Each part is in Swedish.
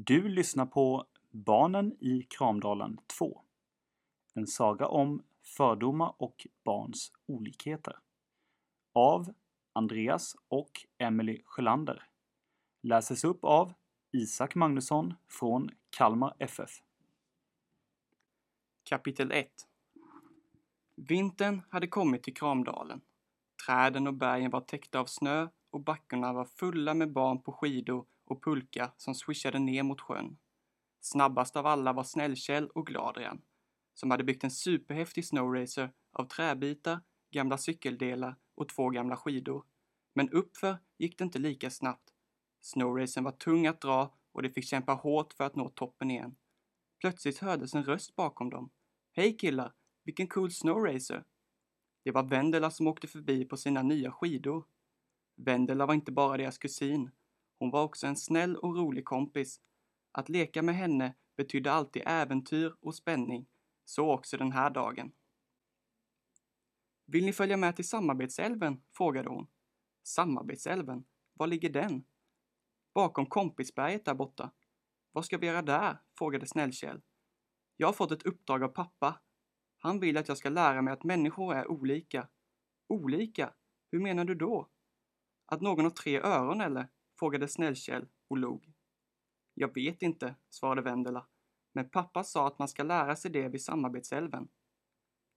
Du lyssnar på Barnen i Kramdalen 2. En saga om fördomar och barns olikheter. Av Andreas och Emily Sjölander. Läses upp av Isak Magnusson från Kalmar FF. Kapitel 1 Vintern hade kommit till Kramdalen. Träden och bergen var täckta av snö och backarna var fulla med barn på skidor och pulka som swishade ner mot sjön. Snabbast av alla var Snällkäll och Gladrian, som hade byggt en superhäftig snowracer av träbitar, gamla cykeldelar och två gamla skidor. Men uppför gick det inte lika snabbt. Snowracern var tung att dra och de fick kämpa hårt för att nå toppen igen. Plötsligt hördes en röst bakom dem. Hej killar, vilken cool snowracer! Det var Vendela som åkte förbi på sina nya skidor. Vendela var inte bara deras kusin. Hon var också en snäll och rolig kompis. Att leka med henne betydde alltid äventyr och spänning. Så också den här dagen. Vill ni följa med till Samarbetsälven? frågade hon. Samarbetsälven? Var ligger den? Bakom Kompisberget där borta. Vad ska vi göra där? frågade Snällkjell. Jag har fått ett uppdrag av pappa. Han vill att jag ska lära mig att människor är olika. Olika? Hur menar du då? Att någon har tre öron eller? Frågade Snällkjell och log. Jag vet inte, svarade Vendela. Men pappa sa att man ska lära sig det vid Samarbetsälven.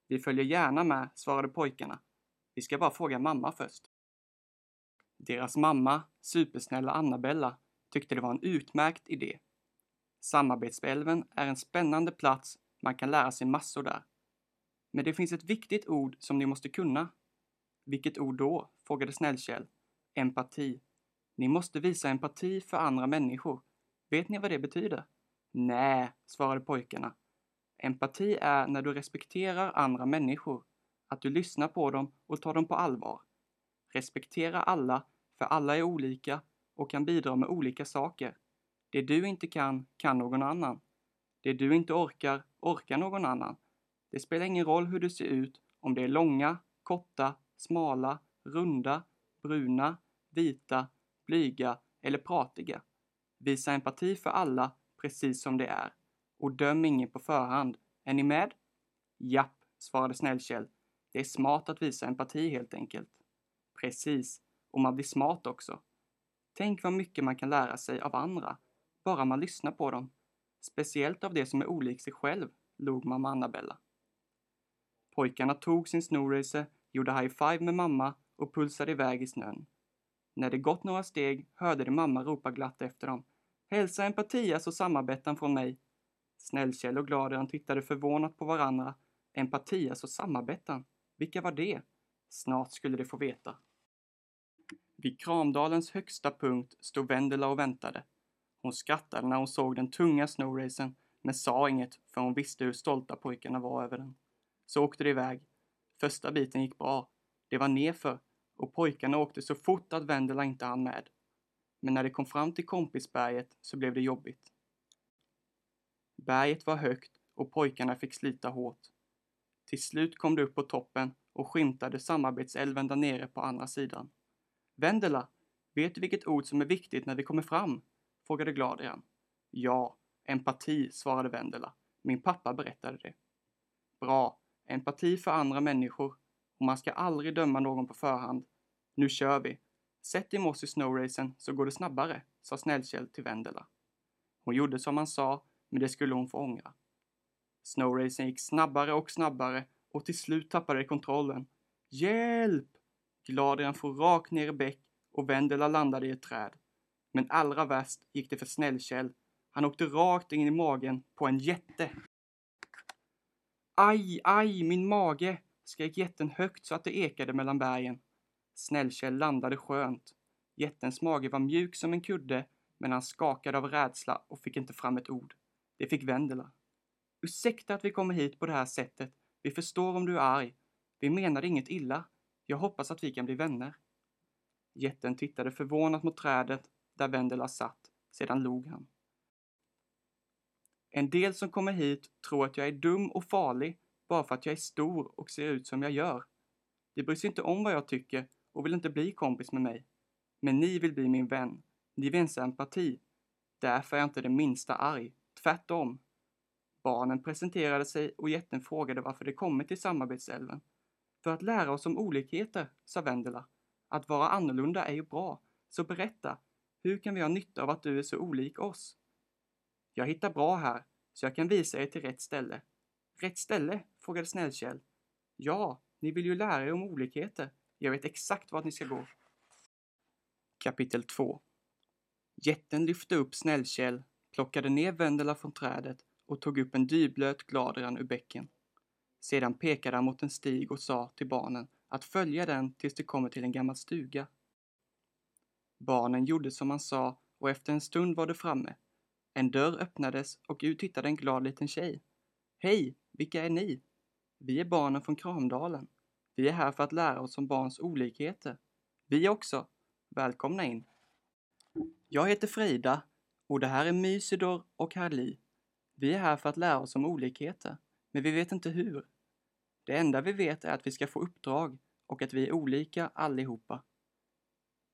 Vi följer gärna med, svarade pojkarna. Vi ska bara fråga mamma först. Deras mamma, supersnälla Annabella, tyckte det var en utmärkt idé. Samarbetsälven är en spännande plats, man kan lära sig massor där. Men det finns ett viktigt ord som ni måste kunna. Vilket ord då? frågade Snällkjell. Empati. Ni måste visa empati för andra människor. Vet ni vad det betyder? Nej, svarade pojkarna. Empati är när du respekterar andra människor, att du lyssnar på dem och tar dem på allvar. Respektera alla, för alla är olika och kan bidra med olika saker. Det du inte kan, kan någon annan. Det du inte orkar, orkar någon annan. Det spelar ingen roll hur du ser ut, om det är långa, korta, smala, runda, bruna, vita, blyga eller pratiga. Visa empati för alla precis som det är. Och döm ingen på förhand. Är ni med? Japp, svarade Snällkjell. Det är smart att visa empati helt enkelt. Precis, och man blir smart också. Tänk vad mycket man kan lära sig av andra, bara man lyssnar på dem. Speciellt av det som är olik sig själv, log mamma Annabella. Pojkarna tog sin snowracer, gjorde high five med mamma och pulsade iväg i snön. När de gått några steg hörde de mamma ropa glatt efter dem. Hälsa Empatias och samarbeten från mig. Snällkäll och Gladian tittade förvånat på varandra. Empatias och samarbeten? Vilka var det? Snart skulle de få veta. Vid Kramdalens högsta punkt stod Vendela och väntade. Hon skrattade när hon såg den tunga snowracen, men sa inget för hon visste hur stolta pojkarna var över den. Så åkte de iväg. Första biten gick bra. Det var nerför och pojkarna åkte så fort att Vendela inte hann med. Men när de kom fram till Kompisberget så blev det jobbigt. Berget var högt och pojkarna fick slita hårt. Till slut kom de upp på toppen och skymtade samarbetsälven där nere på andra sidan. Vendela, vet du vilket ord som är viktigt när vi kommer fram? frågade Gladrian. Ja, empati, svarade Vendela. Min pappa berättade det. Bra, empati för andra människor och man ska aldrig döma någon på förhand. Nu kör vi. Sätt i med oss i snowracen så går det snabbare, sa Snällkjell till Vendela. Hon gjorde som han sa, men det skulle hon få ångra. Snowracen gick snabbare och snabbare och till slut tappade de kontrollen. Hjälp! Gladian for rakt ner i bäck och Vendela landade i ett träd. Men allra värst gick det för Snällkjell. Han åkte rakt in i magen på en jätte. Aj, aj, min mage! skrek jätten högt så att det ekade mellan bergen. Snällkjell landade skönt. Jättens mage var mjuk som en kudde, men han skakade av rädsla och fick inte fram ett ord. Det fick Vendela. Ursäkta att vi kommer hit på det här sättet. Vi förstår om du är arg. Vi menade inget illa. Jag hoppas att vi kan bli vänner. Jätten tittade förvånat mot trädet där Vendela satt. Sedan log han. En del som kommer hit tror att jag är dum och farlig bara för att jag är stor och ser ut som jag gör. De bryr sig inte om vad jag tycker och vill inte bli kompis med mig. Men ni vill bli min vän. Ni visar empati. Därför är jag inte det minsta arg. Tvärtom. Barnen presenterade sig och jätten frågade varför de kommit till samarbetsälven. För att lära oss om olikheter, sa Vendela. Att vara annorlunda är ju bra, så berätta, hur kan vi ha nytta av att du är så olik oss? Jag hittar bra här, så jag kan visa er till rätt ställe. Rätt ställe? frågade Snällkjell. Ja, ni vill ju lära er om olikheter. Jag vet exakt vart ni ska gå. Kapitel 2 Jätten lyfte upp Snällkäll, plockade ner Vendela från trädet och tog upp en dyblöt Gladran ur bäcken. Sedan pekade han mot en stig och sa till barnen att följa den tills de kommer till en gammal stuga. Barnen gjorde som han sa och efter en stund var de framme. En dörr öppnades och ut tittade en glad liten tjej. Hej, vilka är ni? Vi är barnen från Kramdalen. Vi är här för att lära oss om barns olikheter. Vi också. Välkomna in. Jag heter Frida och det här är Mysidor och Harli. Vi är här för att lära oss om olikheter, men vi vet inte hur. Det enda vi vet är att vi ska få uppdrag och att vi är olika allihopa.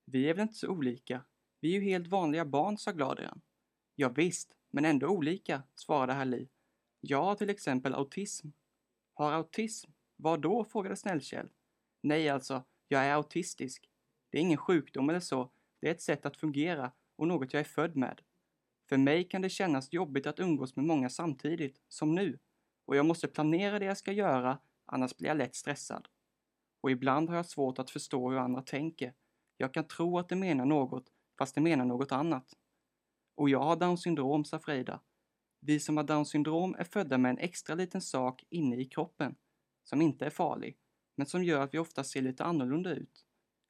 Vi är väl inte så olika? Vi är ju helt vanliga barn, sa Gladrian. Ja, visst, men ändå olika, svarade Harli. Jag har till exempel autism. Har autism? Vad då? frågade Snällkjell. Nej, alltså, jag är autistisk. Det är ingen sjukdom eller så, det är ett sätt att fungera och något jag är född med. För mig kan det kännas jobbigt att umgås med många samtidigt, som nu. Och jag måste planera det jag ska göra, annars blir jag lätt stressad. Och ibland har jag svårt att förstå hur andra tänker. Jag kan tro att de menar något, fast de menar något annat. Och jag har Downs syndrom, sa Frida. Vi som har Downs syndrom är födda med en extra liten sak inne i kroppen, som inte är farlig, men som gör att vi ofta ser lite annorlunda ut.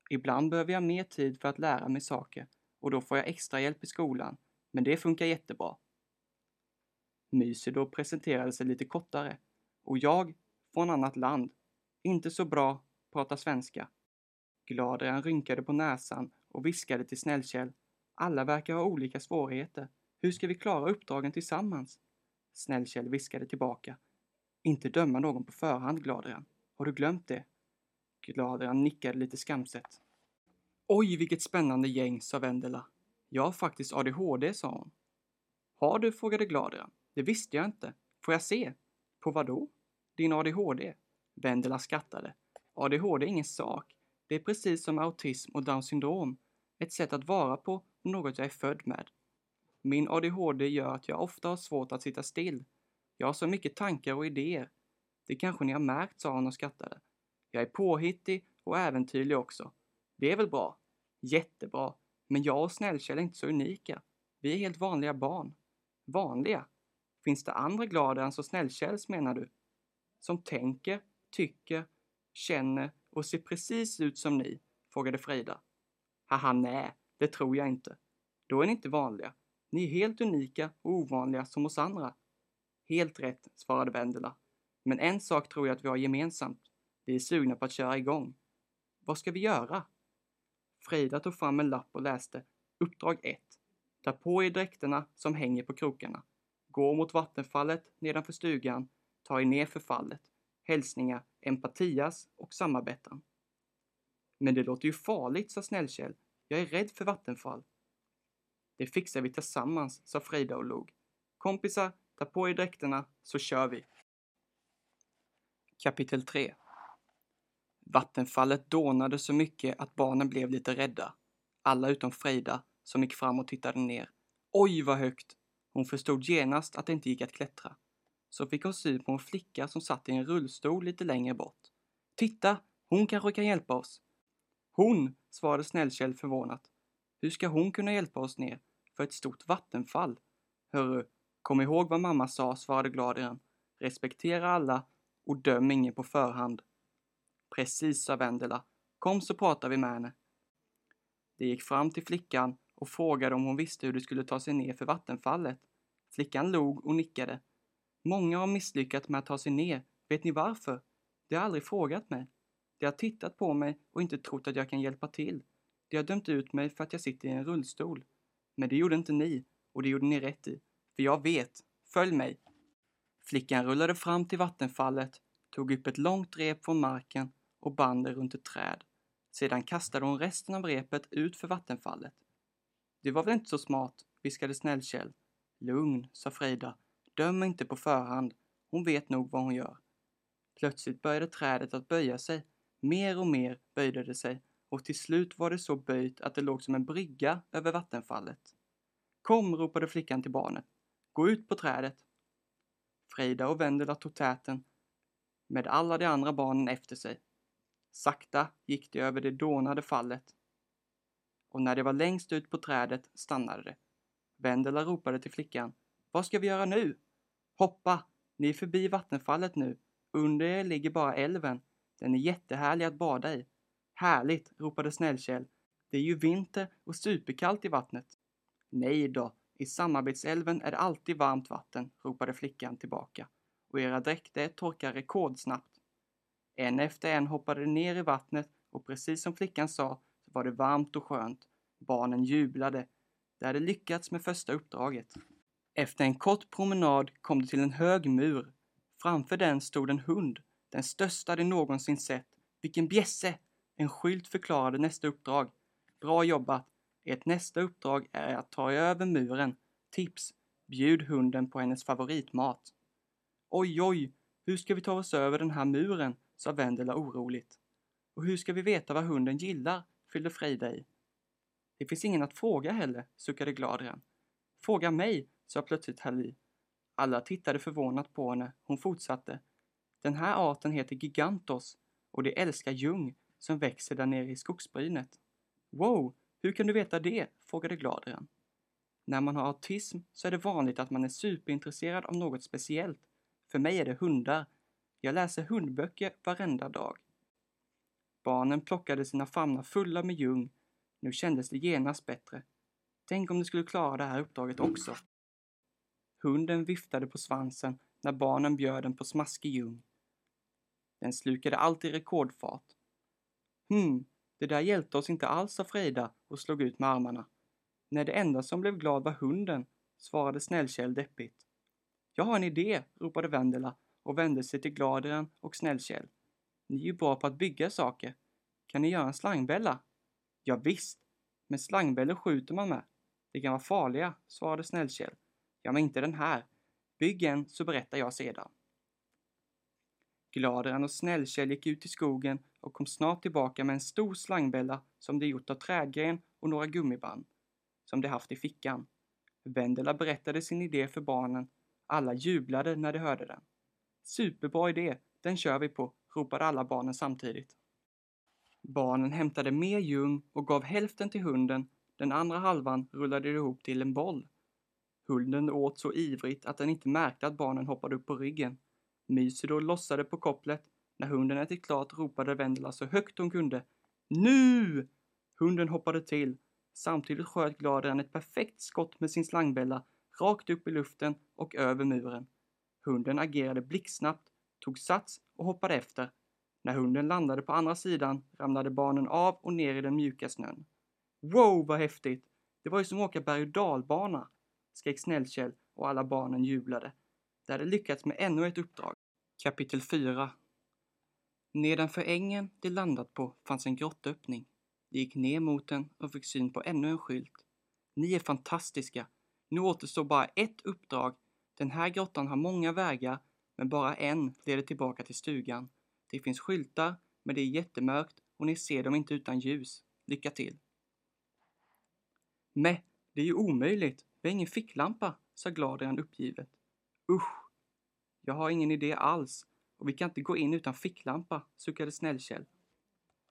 Ibland behöver jag mer tid för att lära mig saker och då får jag extra hjälp i skolan, men det funkar jättebra. Mysidor presenterade sig lite kortare och jag, från annat land, inte så bra, pratar svenska. Gladrian rynkade på näsan och viskade till Snällkjell. Alla verkar ha olika svårigheter. Hur ska vi klara uppdragen tillsammans? Snällkjell viskade tillbaka. Inte döma någon på förhand, Gladrian. Har du glömt det? Gladrian nickade lite skamset. Oj, vilket spännande gäng, sa Vendela. Jag har faktiskt ADHD, sa hon. Har du? frågade Gladrian. Det visste jag inte. Får jag se? På vad då? Din ADHD? Vendela skrattade. ADHD är ingen sak. Det är precis som autism och Downs syndrom. Ett sätt att vara på något jag är född med. Min ADHD gör att jag ofta har svårt att sitta still. Jag har så mycket tankar och idéer. Det kanske ni har märkt, sa han och skrattade. Jag är påhittig och äventyrlig också. Det är väl bra? Jättebra. Men jag och Snällkjell är inte så unika. Vi är helt vanliga barn. Vanliga? Finns det andra glada än så Snällkälls menar du? Som tänker, tycker, känner och ser precis ut som ni? frågade Frida. Haha, nej, det tror jag inte. Då är ni inte vanliga. Ni är helt unika och ovanliga som oss andra. Helt rätt, svarade Vendela. Men en sak tror jag att vi har gemensamt. Vi är sugna på att köra igång. Vad ska vi göra? Frida tog fram en lapp och läste Uppdrag 1. Ta på er dräkterna som hänger på krokarna. Gå mot vattenfallet nedanför stugan. Ta er ner för fallet. Hälsningar Empatias och Samarbetan. Men det låter ju farligt, sa Snällkjell. Jag är rädd för vattenfall. Det fixar vi tillsammans, sa Frida och log. Kompisar, ta på er dräkterna så kör vi. Kapitel 3 Vattenfallet dånade så mycket att barnen blev lite rädda. Alla utom Frida, som gick fram och tittade ner. Oj, vad högt! Hon förstod genast att det inte gick att klättra. Så fick hon syn på en flicka som satt i en rullstol lite längre bort. Titta, hon kanske kan hjälpa oss. Hon, svarade Snällkjell förvånat. Hur ska hon kunna hjälpa oss ner för ett stort vattenfall? Hörru, kom ihåg vad mamma sa, svarade Gladion. Respektera alla och döm ingen på förhand. Precis, sa Vendela. Kom så pratar vi med henne. De gick fram till flickan och frågade om hon visste hur de skulle ta sig ner för vattenfallet. Flickan log och nickade. Många har misslyckats med att ta sig ner. Vet ni varför? De har aldrig frågat mig. De har tittat på mig och inte trott att jag kan hjälpa till. De har dömt ut mig för att jag sitter i en rullstol. Men det gjorde inte ni, och det gjorde ni rätt i. För jag vet. Följ mig. Flickan rullade fram till vattenfallet, tog upp ett långt rep från marken och band det runt ett träd. Sedan kastade hon resten av repet ut för vattenfallet. Det var väl inte så smart, viskade Snällkjell. Lugn, sa Frida. Döm inte på förhand. Hon vet nog vad hon gör. Plötsligt började trädet att böja sig. Mer och mer böjde det sig och till slut var det så böjt att det låg som en brygga över vattenfallet. Kom, ropade flickan till barnet. Gå ut på trädet. Frida och Vendela tog täten med alla de andra barnen efter sig. Sakta gick de över det dånade fallet. Och när de var längst ut på trädet stannade det. Vendela ropade till flickan. Vad ska vi göra nu? Hoppa! Ni är förbi vattenfallet nu. Under er ligger bara älven. Den är jättehärlig att bada i. Härligt, ropade Snällkjell. Det är ju vinter och superkallt i vattnet. Nej då, i Samarbetsälven är det alltid varmt vatten, ropade flickan tillbaka. Och era dräkter torkar rekordsnabbt. En efter en hoppade de ner i vattnet och precis som flickan sa så var det varmt och skönt. Barnen jublade. De hade lyckats med första uppdraget. Efter en kort promenad kom de till en hög mur. Framför den stod en hund, den största de någonsin sett. Vilken bjässe! En skylt förklarade nästa uppdrag. Bra jobbat! Ert nästa uppdrag är att ta över muren. Tips! Bjud hunden på hennes favoritmat. Oj, oj! Hur ska vi ta oss över den här muren? sa Vendela oroligt. Och hur ska vi veta vad hunden gillar? fyllde Frida i. Det finns ingen att fråga heller, suckade Gladren. Fråga mig, sa plötsligt Halli. Alla tittade förvånat på henne. Hon fortsatte. Den här arten heter gigantos och de älskar ljung som växer där nere i skogsbrynet. Wow, hur kan du veta det? frågade Gladren. När man har autism så är det vanligt att man är superintresserad av något speciellt. För mig är det hundar. Jag läser hundböcker varenda dag. Barnen plockade sina famnar fulla med ljung. Nu kändes det genast bättre. Tänk om de skulle klara det här uppdraget också. Hunden viftade på svansen när barnen bjöd den på smaskig ljung. Den slukade allt i rekordfart. Hmm, det där hjälpte oss inte alls, sa Frida och slog ut med armarna. Nej, det enda som blev glad var hunden, svarade Snällkjell deppigt. Jag har en idé, ropade Vendela och vände sig till Gladeren och Snällkjell. Ni är ju bra på att bygga saker. Kan ni göra en slangbälla? Ja, visst, men slangbällor skjuter man med. De kan vara farliga, svarade Snällkjell. Ja, men inte den här. Bygg en så berättar jag sedan. Gladeren och Snällkjell gick ut i skogen och kom snart tillbaka med en stor slangbella som de gjort av trädgren och några gummiband som de haft i fickan. Vendela berättade sin idé för barnen. Alla jublade när de hörde den. Superbra idé, den kör vi på, ropade alla barnen samtidigt. Barnen hämtade mer ljung och gav hälften till hunden, den andra halvan rullade de ihop till en boll. Hunden åt så ivrigt att den inte märkte att barnen hoppade upp på ryggen. Mysidor lossade på kopplet. När hunden ätit klart ropade Vendela så högt hon kunde. Nu! Hunden hoppade till. Samtidigt sköt Gladrian ett perfekt skott med sin slangbälla rakt upp i luften och över muren. Hunden agerade blixtsnabbt, tog sats och hoppade efter. När hunden landade på andra sidan ramlade barnen av och ner i den mjuka snön. Wow, vad häftigt! Det var ju som att åka berg och dalbana, skrek Snällkjell och alla barnen jublade. De hade lyckats med ännu ett uppdrag. Kapitel 4 Nedanför ängen de landat på fanns en grottöppning. De gick ner mot den och fick syn på ännu en skylt. Ni är fantastiska. Nu återstår bara ett uppdrag. Den här grottan har många vägar, men bara en leder tillbaka till stugan. Det finns skyltar, men det är jättemörkt och ni ser dem inte utan ljus. Lycka till! Mäh, det är ju omöjligt. Vi har ingen ficklampa, sa Gladrian uppgivet. Usch! Jag har ingen idé alls och vi kan inte gå in utan ficklampa, suckade Snällkjell.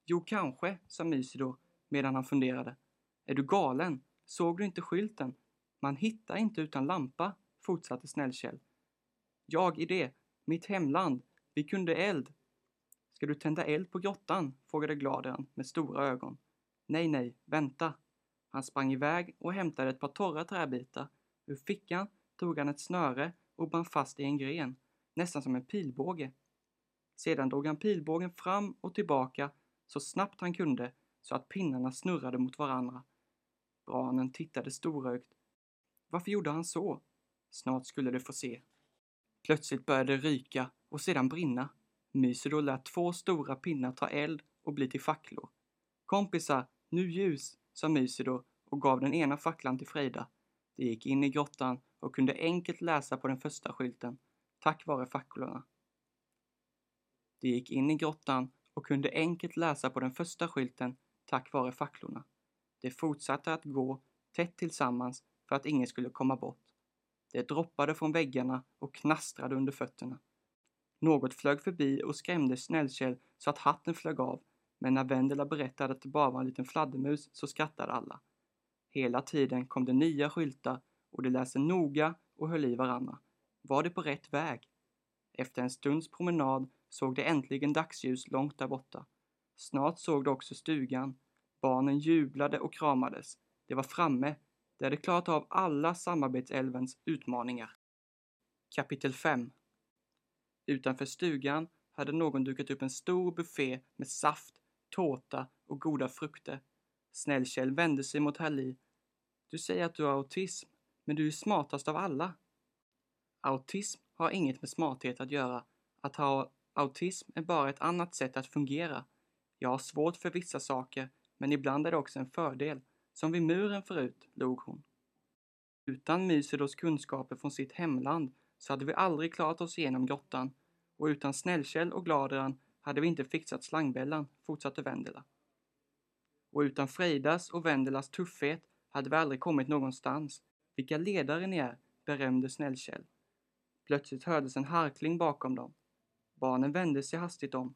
Jo, kanske, sa Mysidor medan han funderade. Är du galen? Såg du inte skylten? Man hittar inte utan lampa, fortsatte Snällkjell. Jag i det, mitt hemland, vi kunde eld. Ska du tända eld på grottan? frågade Gladrian med stora ögon. Nej, nej, vänta. Han sprang iväg och hämtade ett par torra träbitar. Ur fickan tog han ett snöre och band fast i en gren, nästan som en pilbåge. Sedan drog han pilbågen fram och tillbaka så snabbt han kunde så att pinnarna snurrade mot varandra. Branen tittade storögt. Varför gjorde han så? Snart skulle de få se. Plötsligt började det ryka och sedan brinna. Mysidor lät två stora pinnar ta eld och bli till facklor. Kompisar, nu ljus, sa Mysidor och gav den ena facklan till Frida. De gick in i grottan och kunde enkelt läsa på den första skylten, tack vare facklorna. De gick in i grottan och kunde enkelt läsa på den första skylten, tack vare facklorna. De fortsatte att gå tätt tillsammans för att ingen skulle komma bort. Det droppade från väggarna och knastrade under fötterna. Något flög förbi och skrämde Snällkjell så att hatten flög av, men när Vendela berättade att det bara var en liten fladdermus så skrattade alla. Hela tiden kom det nya skyltar och de läste noga och höll i varandra. Var de på rätt väg? Efter en stunds promenad såg de äntligen dagsljus långt där borta. Snart såg de också stugan. Barnen jublade och kramades. De var framme. De hade klarat av alla samarbetsälvens utmaningar. Kapitel 5 Utanför stugan hade någon dukat upp en stor buffé med saft, tårta och goda frukter. Snällkjell vände sig mot Halli. Du säger att du har autism, men du är smartast av alla. Autism har inget med smarthet att göra. Att ha autism är bara ett annat sätt att fungera. Jag har svårt för vissa saker, men ibland är det också en fördel. Som vid muren förut, log hon. Utan Mysedos kunskaper från sitt hemland så hade vi aldrig klarat oss igenom grottan och utan Snällkäll och Gladran hade vi inte fixat slangbällan, fortsatte Vendela. Och utan Freidas och Vendelas tuffhet hade vi aldrig kommit någonstans. Vilka ledare ni är, berömde Snällkäll. Plötsligt hördes en harkling bakom dem. Barnen vände sig hastigt om.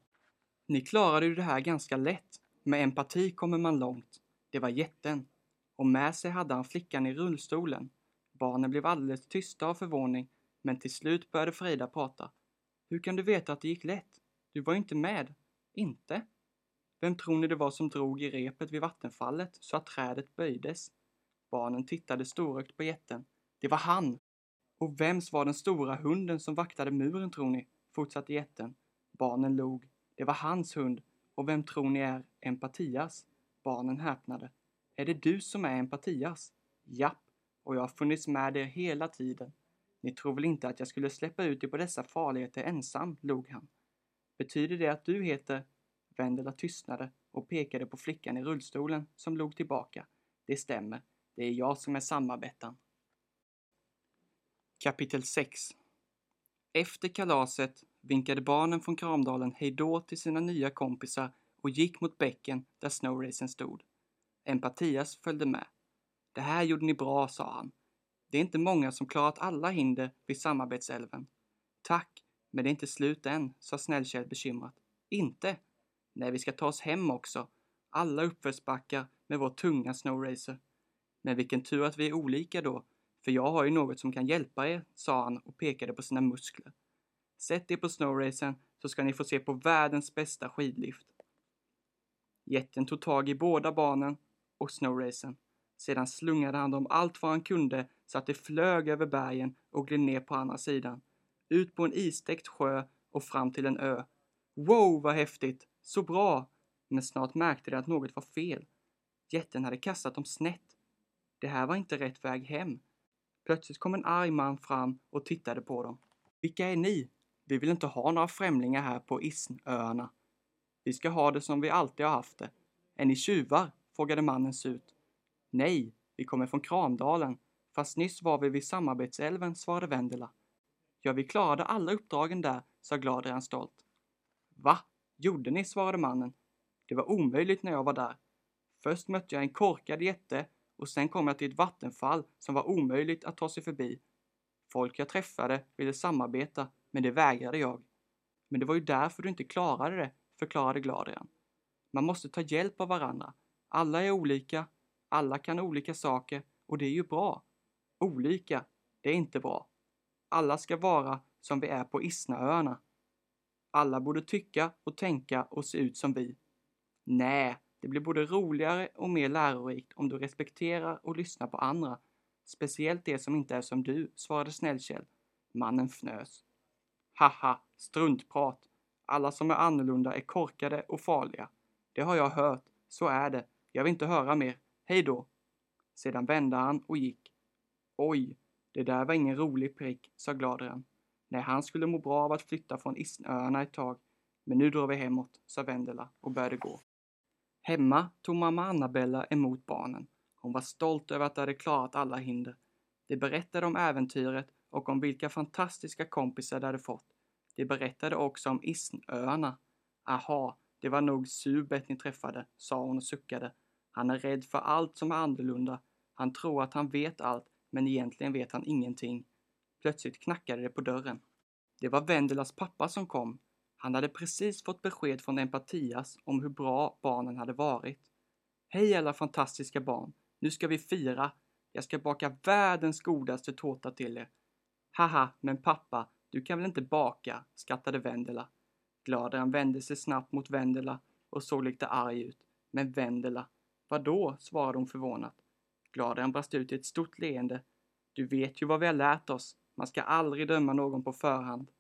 Ni klarade ju det här ganska lätt. Med empati kommer man långt. Det var jätten. Och med sig hade han flickan i rullstolen. Barnen blev alldeles tysta av förvåning, men till slut började Frida prata. Hur kan du veta att det gick lätt? Du var ju inte med. Inte? Vem tror ni det var som drog i repet vid vattenfallet så att trädet böjdes? Barnen tittade storögt på jätten. Det var han! Och vems var den stora hunden som vaktade muren tror ni? Fortsatte jätten. Barnen log. Det var hans hund. Och vem tror ni är Empatias? Barnen häpnade. Är det du som är Empatias? Japp, och jag har funnits med er hela tiden. Ni tror väl inte att jag skulle släppa ut er på dessa farligheter ensam, log han. Betyder det att du heter... Vendela tystnade och pekade på flickan i rullstolen som log tillbaka. Det stämmer. Det är jag som är samarbetaren. Kapitel 6 Efter kalaset vinkade barnen från Kramdalen hejdå till sina nya kompisar och gick mot bäcken där snowracen stod. Empatias följde med. Det här gjorde ni bra, sa han. Det är inte många som klarat alla hinder vid samarbetsälven. Tack, men det är inte slut än, sa Snällkjell bekymrat. Inte? Nej, vi ska ta oss hem också. Alla uppförsbackar med vår tunga snowracer. Men vilken tur att vi är olika då, för jag har ju något som kan hjälpa er, sa han och pekade på sina muskler. Sätt er på snowracen så ska ni få se på världens bästa skidlift. Jätten tog tag i båda barnen och snowracen. Sedan slungade han dem allt vad han kunde så att de flög över bergen och gled ner på andra sidan. Ut på en istäckt sjö och fram till en ö. Wow, vad häftigt! Så bra! Men snart märkte de att något var fel. Jätten hade kastat dem snett. Det här var inte rätt väg hem. Plötsligt kom en arg man fram och tittade på dem. Vilka är ni? Vi vill inte ha några främlingar här på Isnöarna. Vi ska ha det som vi alltid har haft det. Är ni tjuvar? frågade mannen surt. Nej, vi kommer från Kramdalen. Fast nyss var vi vid Samarbetsälven, svarade Vendela. Ja, vi klarade alla uppdragen där, sa Gladrian stolt. Va? Gjorde ni? svarade mannen. Det var omöjligt när jag var där. Först mötte jag en korkad jätte och sen kom jag till ett vattenfall som var omöjligt att ta sig förbi. Folk jag träffade ville samarbeta, men det vägrade jag. Men det var ju därför du inte klarade det, förklarade Gladrian. Man måste ta hjälp av varandra. Alla är olika, alla kan olika saker och det är ju bra. Olika, det är inte bra. Alla ska vara som vi är på Isnaöarna. Alla borde tycka och tänka och se ut som vi. Nej, det blir både roligare och mer lärorikt om du respekterar och lyssnar på andra. Speciellt det som inte är som du, svarade Snällkjell. Mannen fnös. Haha, struntprat. Alla som är annorlunda är korkade och farliga. Det har jag hört. Så är det. Jag vill inte höra mer. Hej då. Sedan vände han och gick. Oj, det där var ingen rolig prick, sa Gladren. Nej, han skulle må bra av att flytta från Isnöarna ett tag. Men nu drar vi hemåt, sa Vendela och började gå. Hemma tog mamma Annabella emot barnen. Hon var stolt över att de hade klarat alla hinder. De berättade om äventyret och om vilka fantastiska kompisar de hade fått. De berättade också om Isnöarna. Aha, det var nog Subet ni träffade, sa hon och suckade. Han är rädd för allt som är annorlunda. Han tror att han vet allt, men egentligen vet han ingenting. Plötsligt knackade det på dörren. Det var Vendelas pappa som kom. Han hade precis fått besked från Empatias om hur bra barnen hade varit. Hej alla fantastiska barn! Nu ska vi fira! Jag ska baka världens godaste tårta till er. Haha, men pappa, du kan väl inte baka? skrattade Vendela. Gladran vände sig snabbt mot Vendela och såg lite arg ut. Men Vendela, vadå? svarade hon förvånat. Gladran brast ut i ett stort leende. Du vet ju vad vi har lärt oss. Man ska aldrig döma någon på förhand.